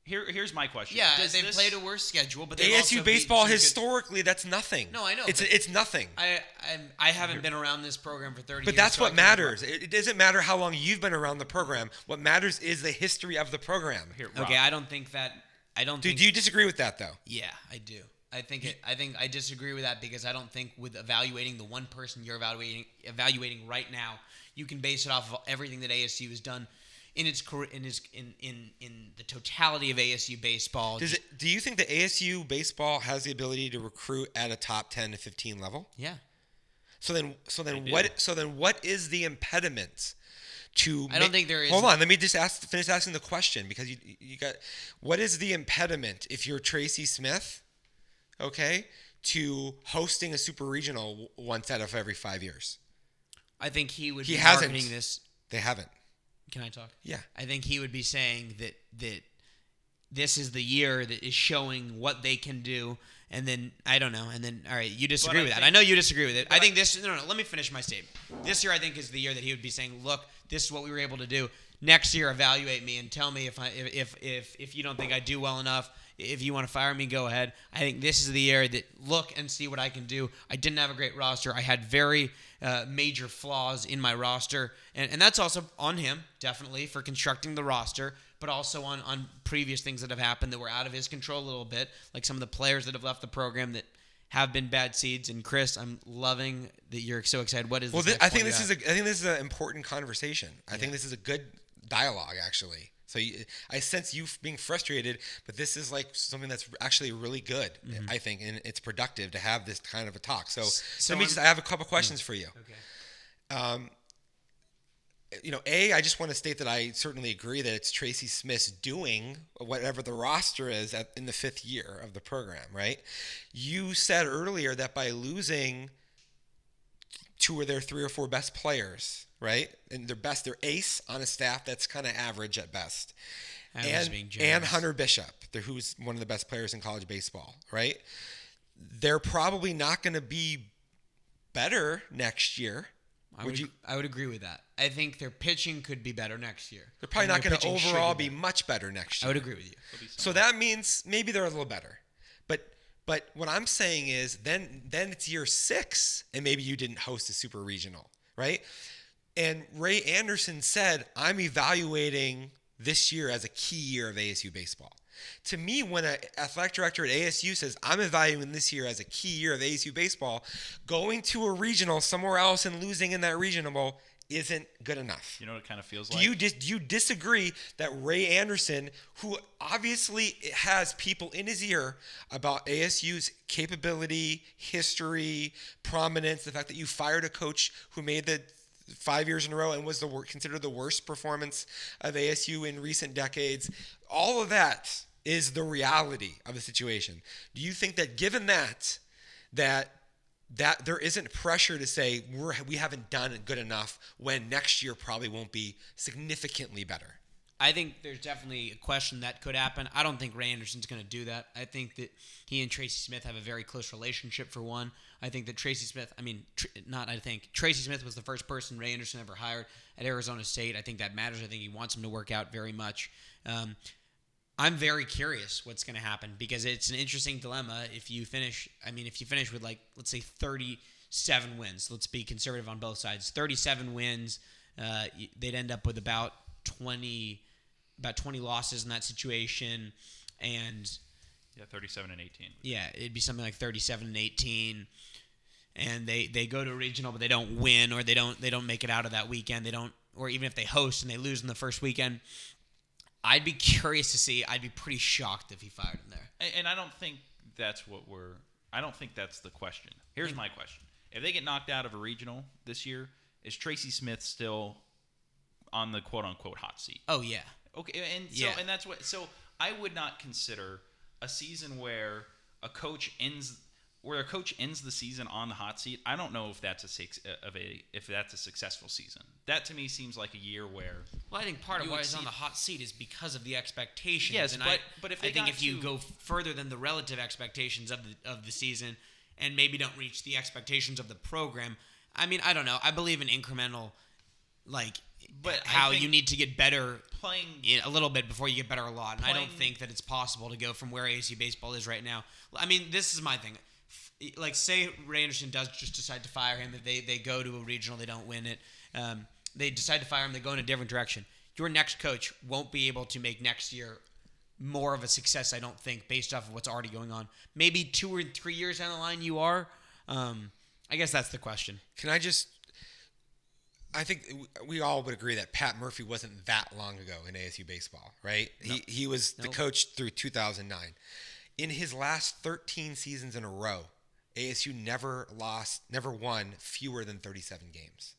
Here, here's my question. yeah, Does they've this- played a worse schedule, but they've also ASU beat baseball some good- historically that's nothing. No, I know, It's it's nothing. I I'm, I haven't been around this program for 30 But years. that's so what matters. It, it doesn't matter how long you've been around the program. What matters is the history of the program. Here, Rob, Okay, I don't think that I don't Do, think do you disagree with that though? Yeah, I do. I think it. I think I disagree with that because I don't think with evaluating the one person you're evaluating evaluating right now, you can base it off of everything that ASU has done in its career in his in in in the totality of ASU baseball. Does it? Do you think that ASU baseball has the ability to recruit at a top ten to fifteen level? Yeah, So then, so then do. what? So then, what is the impediment to? I don't think there is- Hold on, let me just ask, finish asking the question because you you got. What is the impediment if you're Tracy Smith? Okay, to hosting a super regional once out of every five years. I think he would He be hasn't. marketing this. They haven't. Can I talk? Yeah. I think he would be saying that that this is the year that is showing what they can do, and then I don't know, and then all right, you disagree with that. think- I know you disagree with it. I think this. No, no. Let me finish my statement. This year, I think is the year that he would be saying, "Look, this is what we were able to do. Next year, evaluate me and tell me if I if if, if you don't think I do well enough." If you want to fire me, go ahead. I think this is the year that look and see what I can do. I didn't have a great roster. I had very uh, major flaws in my roster, and, and that's also on him, definitely, for constructing the roster, but also on, on previous things that have happened that were out of his control a little bit, like some of the players that have left the program that have been bad seeds. And Chris, I'm loving that you're so excited. What is Well, this thi- next I think this is a I think this is an important conversation. I think this is a good dialogue actually. So you, I sense you being frustrated, but this is like something that's actually really good. Mm-hmm. I think, and it's productive to have this kind of a talk. So, so let me I'm- just I have a couple questions for you. Okay. Um, you know, a I just want to state that I certainly agree that it's Tracy Smith's doing whatever the roster is at, in the fifth year of the program. Right? You said earlier that by losing two of their three or four best players, right, and their best, their ace on a staff that's kind of average at best, and being and. Hunter Bishop, who's one of the best players in college baseball, right? They're probably not going to be better next year. I Would would, you- I would agree with that. I think their pitching could be better next year. They're probably not going to overall be much better next year. I would agree with you. So that means maybe they're a little better. But but what I'm saying is then then it's year 6 and maybe you didn't host a super regional, right? And Ray Anderson said, "I'm evaluating this year as a key year of ASU baseball." To me, when an athletic director at ASU says, I'm evaluating this year as a key year of ASU baseball, going to a regional somewhere else and losing in that regional isn't good enough. You know what it kind of feels Do like? you dis- do you disagree that Ray Anderson, who obviously has people in his ear about ASU's capability, history, prominence, the fact that you fired a coach who made the five years in a row and was the wor- considered the worst performance of ASU in recent decades, all of that is the reality of the situation. Do you think that given that that that there isn't pressure to say we're we haven't done good enough when next year probably won't be significantly better. I think there's definitely a question that could happen. I don't think Ray Anderson's going to do that. I think that he and Tracy Smith have a very close relationship. For one, I think that Tracy Smith, I mean, tr- not I think Tracy Smith was the first person Ray Anderson ever hired at Arizona State. I think that matters. I think he wants him to work out very much. Um, I'm very curious what's going to happen because it's an interesting dilemma. If you finish, I mean, if you finish with like let's say 37 wins, let's be conservative on both sides. 37 wins, uh, they'd end up with about 20, about 20 losses in that situation, and yeah, 37 and 18. yeah, it'd be something like 37 and 18. And they, they go to a regional, but they don't win, or they don't they don't make it out of that weekend. They don't, or even if they host and they lose in the first weekend, I'd be curious to see. I'd be pretty shocked if he fired him there. And, and I don't think that's what we're. I don't think that's the question. Here's my question: If they get knocked out of a regional this year, is Tracy Smith still on the quote unquote hot seat? Oh yeah, Okay, and so Yeah. and that's what. So I would not consider a season where a coach ends where a coach ends the season on the hot seat. I don't know if that's a six uh, of a if that's a successful season. That to me seems like a year where Well, I think part of why he's on the hot seat is because of the expectations. Yes, and but- I, but if I think if you go further than the relative expectations of the of the season, and maybe don't reach the expectations of the program, I mean, I don't know. I believe in incremental, like, But how you need to get better playing in a little bit before you get better a lot. And I don't think that it's possible to go from where ASU baseball is right now. I mean, this is my thing. Like, say Ray Anderson does just decide to fire him. If they, they go to a regional, they don't win it. Um, they decide to fire him. They go in a different direction. Your next coach won't be able to make next year more of a success, I don't think, based off of what's already going on. Maybe two or three years down the line, you are. Um, I guess that's the question. Can I just I think we all would agree that Pat Murphy wasn't that long ago in ASU baseball, right? He he was the coach through 2009. In his last 13 seasons in a row, ASU never lost, never won fewer than 37 games.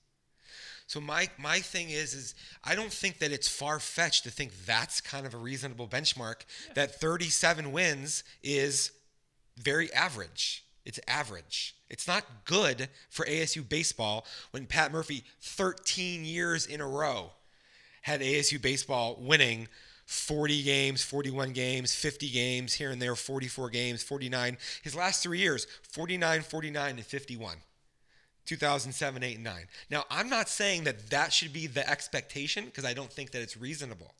So my my thing is is I don't think that it's far fetched to think that's kind of a reasonable benchmark that 37 wins is very average. It's average. It's not good for ASU baseball when Pat Murphy, 13 years in a row, had ASU baseball winning 40 games, 41 games, 50 games, here and there, 44 games, 49. His last three years, 49, 49, and 51. 2007, 8, and 9. Now, I'm not saying that that should be the expectation because I don't think that it's reasonable.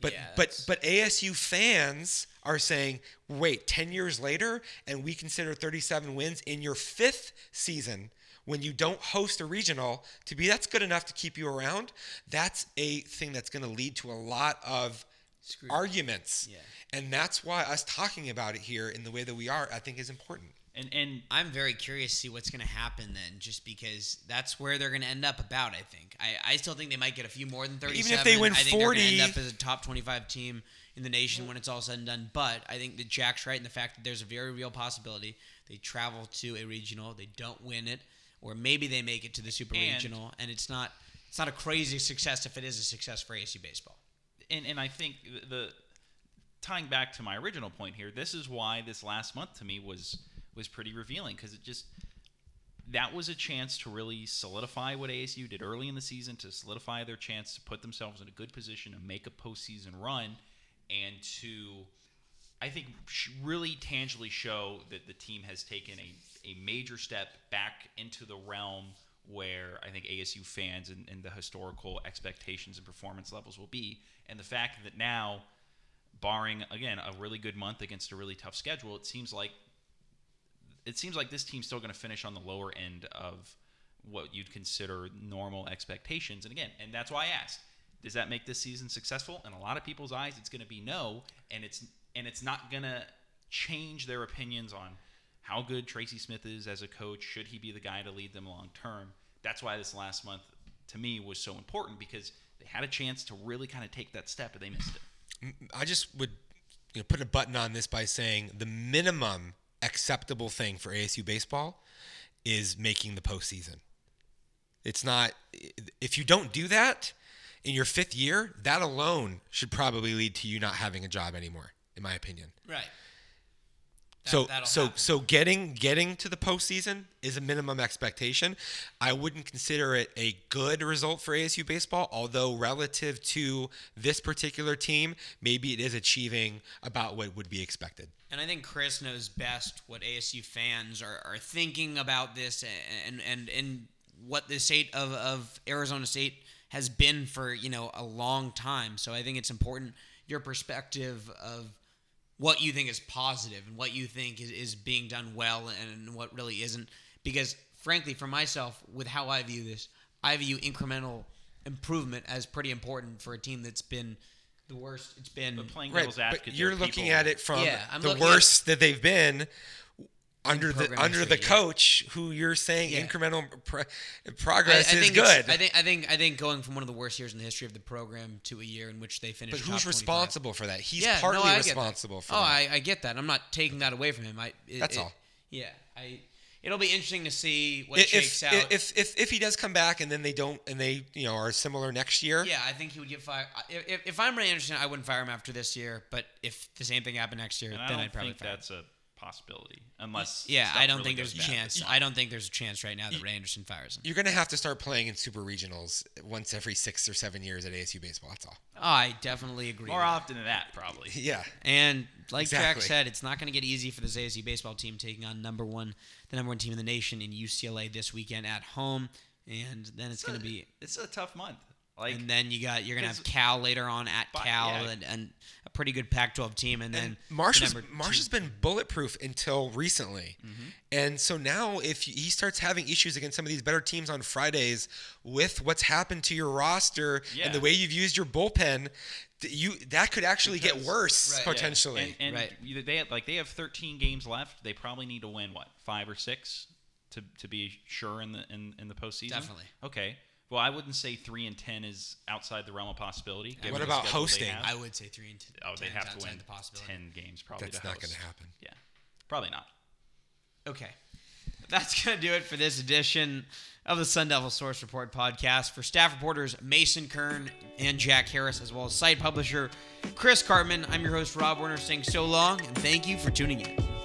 But Yeah, but but ASU fans are saying, wait, 10 years later, and we consider 37 wins in your fifth season when you don't host a regional to be that's good enough to keep you around. That's a thing that's going to lead to a lot of Screwed. arguments. Yeah. And that's why us talking about it here in the way that we are, I think is important. And and I'm very curious to see what's going to happen then, just because that's where they're going to end up. About, I think. I, I still think they might get a few more than But 37. even if they win I think they're gonna 40 end up as a top 25 team in the nation when it's all said and done. But I think that Jack's right in the fact that there's a very real possibility they travel to a regional, they don't win it, or maybe they make it to the super And- regional, and it's not it's not a crazy success if it is a success for ASU baseball. and and I think the, the tying back to my original point here, this is why this last month to me was was pretty revealing because it just that was a chance to really solidify what ASU did early in the season to solidify their chance to put themselves in a good position to make a postseason run and to I think really tangibly show that the team has taken a, a major step back into the realm where I think ASU fans and, and the historical expectations and performance levels will be. And the fact that now, barring again a really good month against a really tough schedule, it seems like it seems like this team's still going to finish on the lower end of what you'd consider normal expectations. And again, and that's why I asked, does that make this season successful? In a lot of people's eyes, it's going to be no, and it's and it's not going to change their opinions on how good Tracy Smith is as a coach. Should he be the guy to lead them long term? That's why this last month to me was so important because they had a chance to really kind of take that step, and they missed it. Mm, I just would you know, put a button on this by saying the minimum acceptable thing for ASU baseball is making the postseason. It's not if you don't do that in your fifth year, that alone should probably lead to you not having a job anymore, in my opinion. Right. so that'll so happen. so getting getting to the postseason is a minimum expectation. I wouldn't consider it a good result for ASU baseball, although relative to this particular team, maybe it is achieving about what would be expected. And I think Chris knows best what ASU fans are, are thinking about this and, and and what the state of, of Arizona State has been for, you know, a long time. So I think it's important your perspective of what you think is positive and what you think is, is being done well and what really isn't. Because frankly, for myself, with how I view this, I view incremental improvement as pretty important for a team that's been the worst it's been. But playing Right, devil's but advocate, there you're looking people- at it from Yeah, the looking at- worst that they've been under the under the history, yeah. coach who you're saying Yeah. incremental pro- progress is think good. I think I think I think going from one of the worst years in the history of the program to a year in which they finished. but who's 25. responsible for that? He's Yeah, partly no, I that. responsible for Oh, that. I, I get that. I'm not taking that away from him. I it- That's it- all. Yeah, I. It'll be interesting to see what if, shakes out. if if if he does come back and then they don't and they you know are similar next year, yeah, I think he would get fired. If, if, if I'm Ray Anderson, I wouldn't fire him after this year. But if the same thing happened next year, And I then don't I'd probably think fire him. that's a possibility, unless Yeah, I don't really think there's a chance. I don't think there's a chance right now that Ray Anderson fires him. you're gonna have to start playing in super regionals once every six or seven years at ASU baseball. That's all. Oh, I definitely agree. More with that. often than that, probably. Yeah. And like Jack said, it's not going to get easy for the ASU baseball team taking on number one, the number one team in the nation in UCLA this weekend at home, and then it's going to be. It's a tough month. Like and then you got you're gonna have Cal later on at But- Cal yeah. and, and a pretty good Pac-12 team, and then Marsh, the was, Marsh has been bulletproof until recently. Mm-hmm. And so now, if he starts having issues against some of these better teams on Fridays with what's happened to your roster Yeah. and the way you've used your bullpen, you that could actually get worse Right, yeah. potentially. And, and Right. they have, like they have 13 games left. They probably need to win what five or six to, to be sure in the in, in the postseason. Definitely. Okay. Well, I wouldn't say three and ten is outside the realm of possibility. What about hosting? I would say three and t- oh, they ten have to win the possibility. ten games probably. That's not going to happen. Yeah, probably not. Okay. That's going to do it for this edition of the Sun Devil Source Report podcast. For staff reporters Mason Kern and Jack Harris, as well as site publisher Chris Karpman, I'm your host, Rob Werner, saying so long and thank you for tuning in.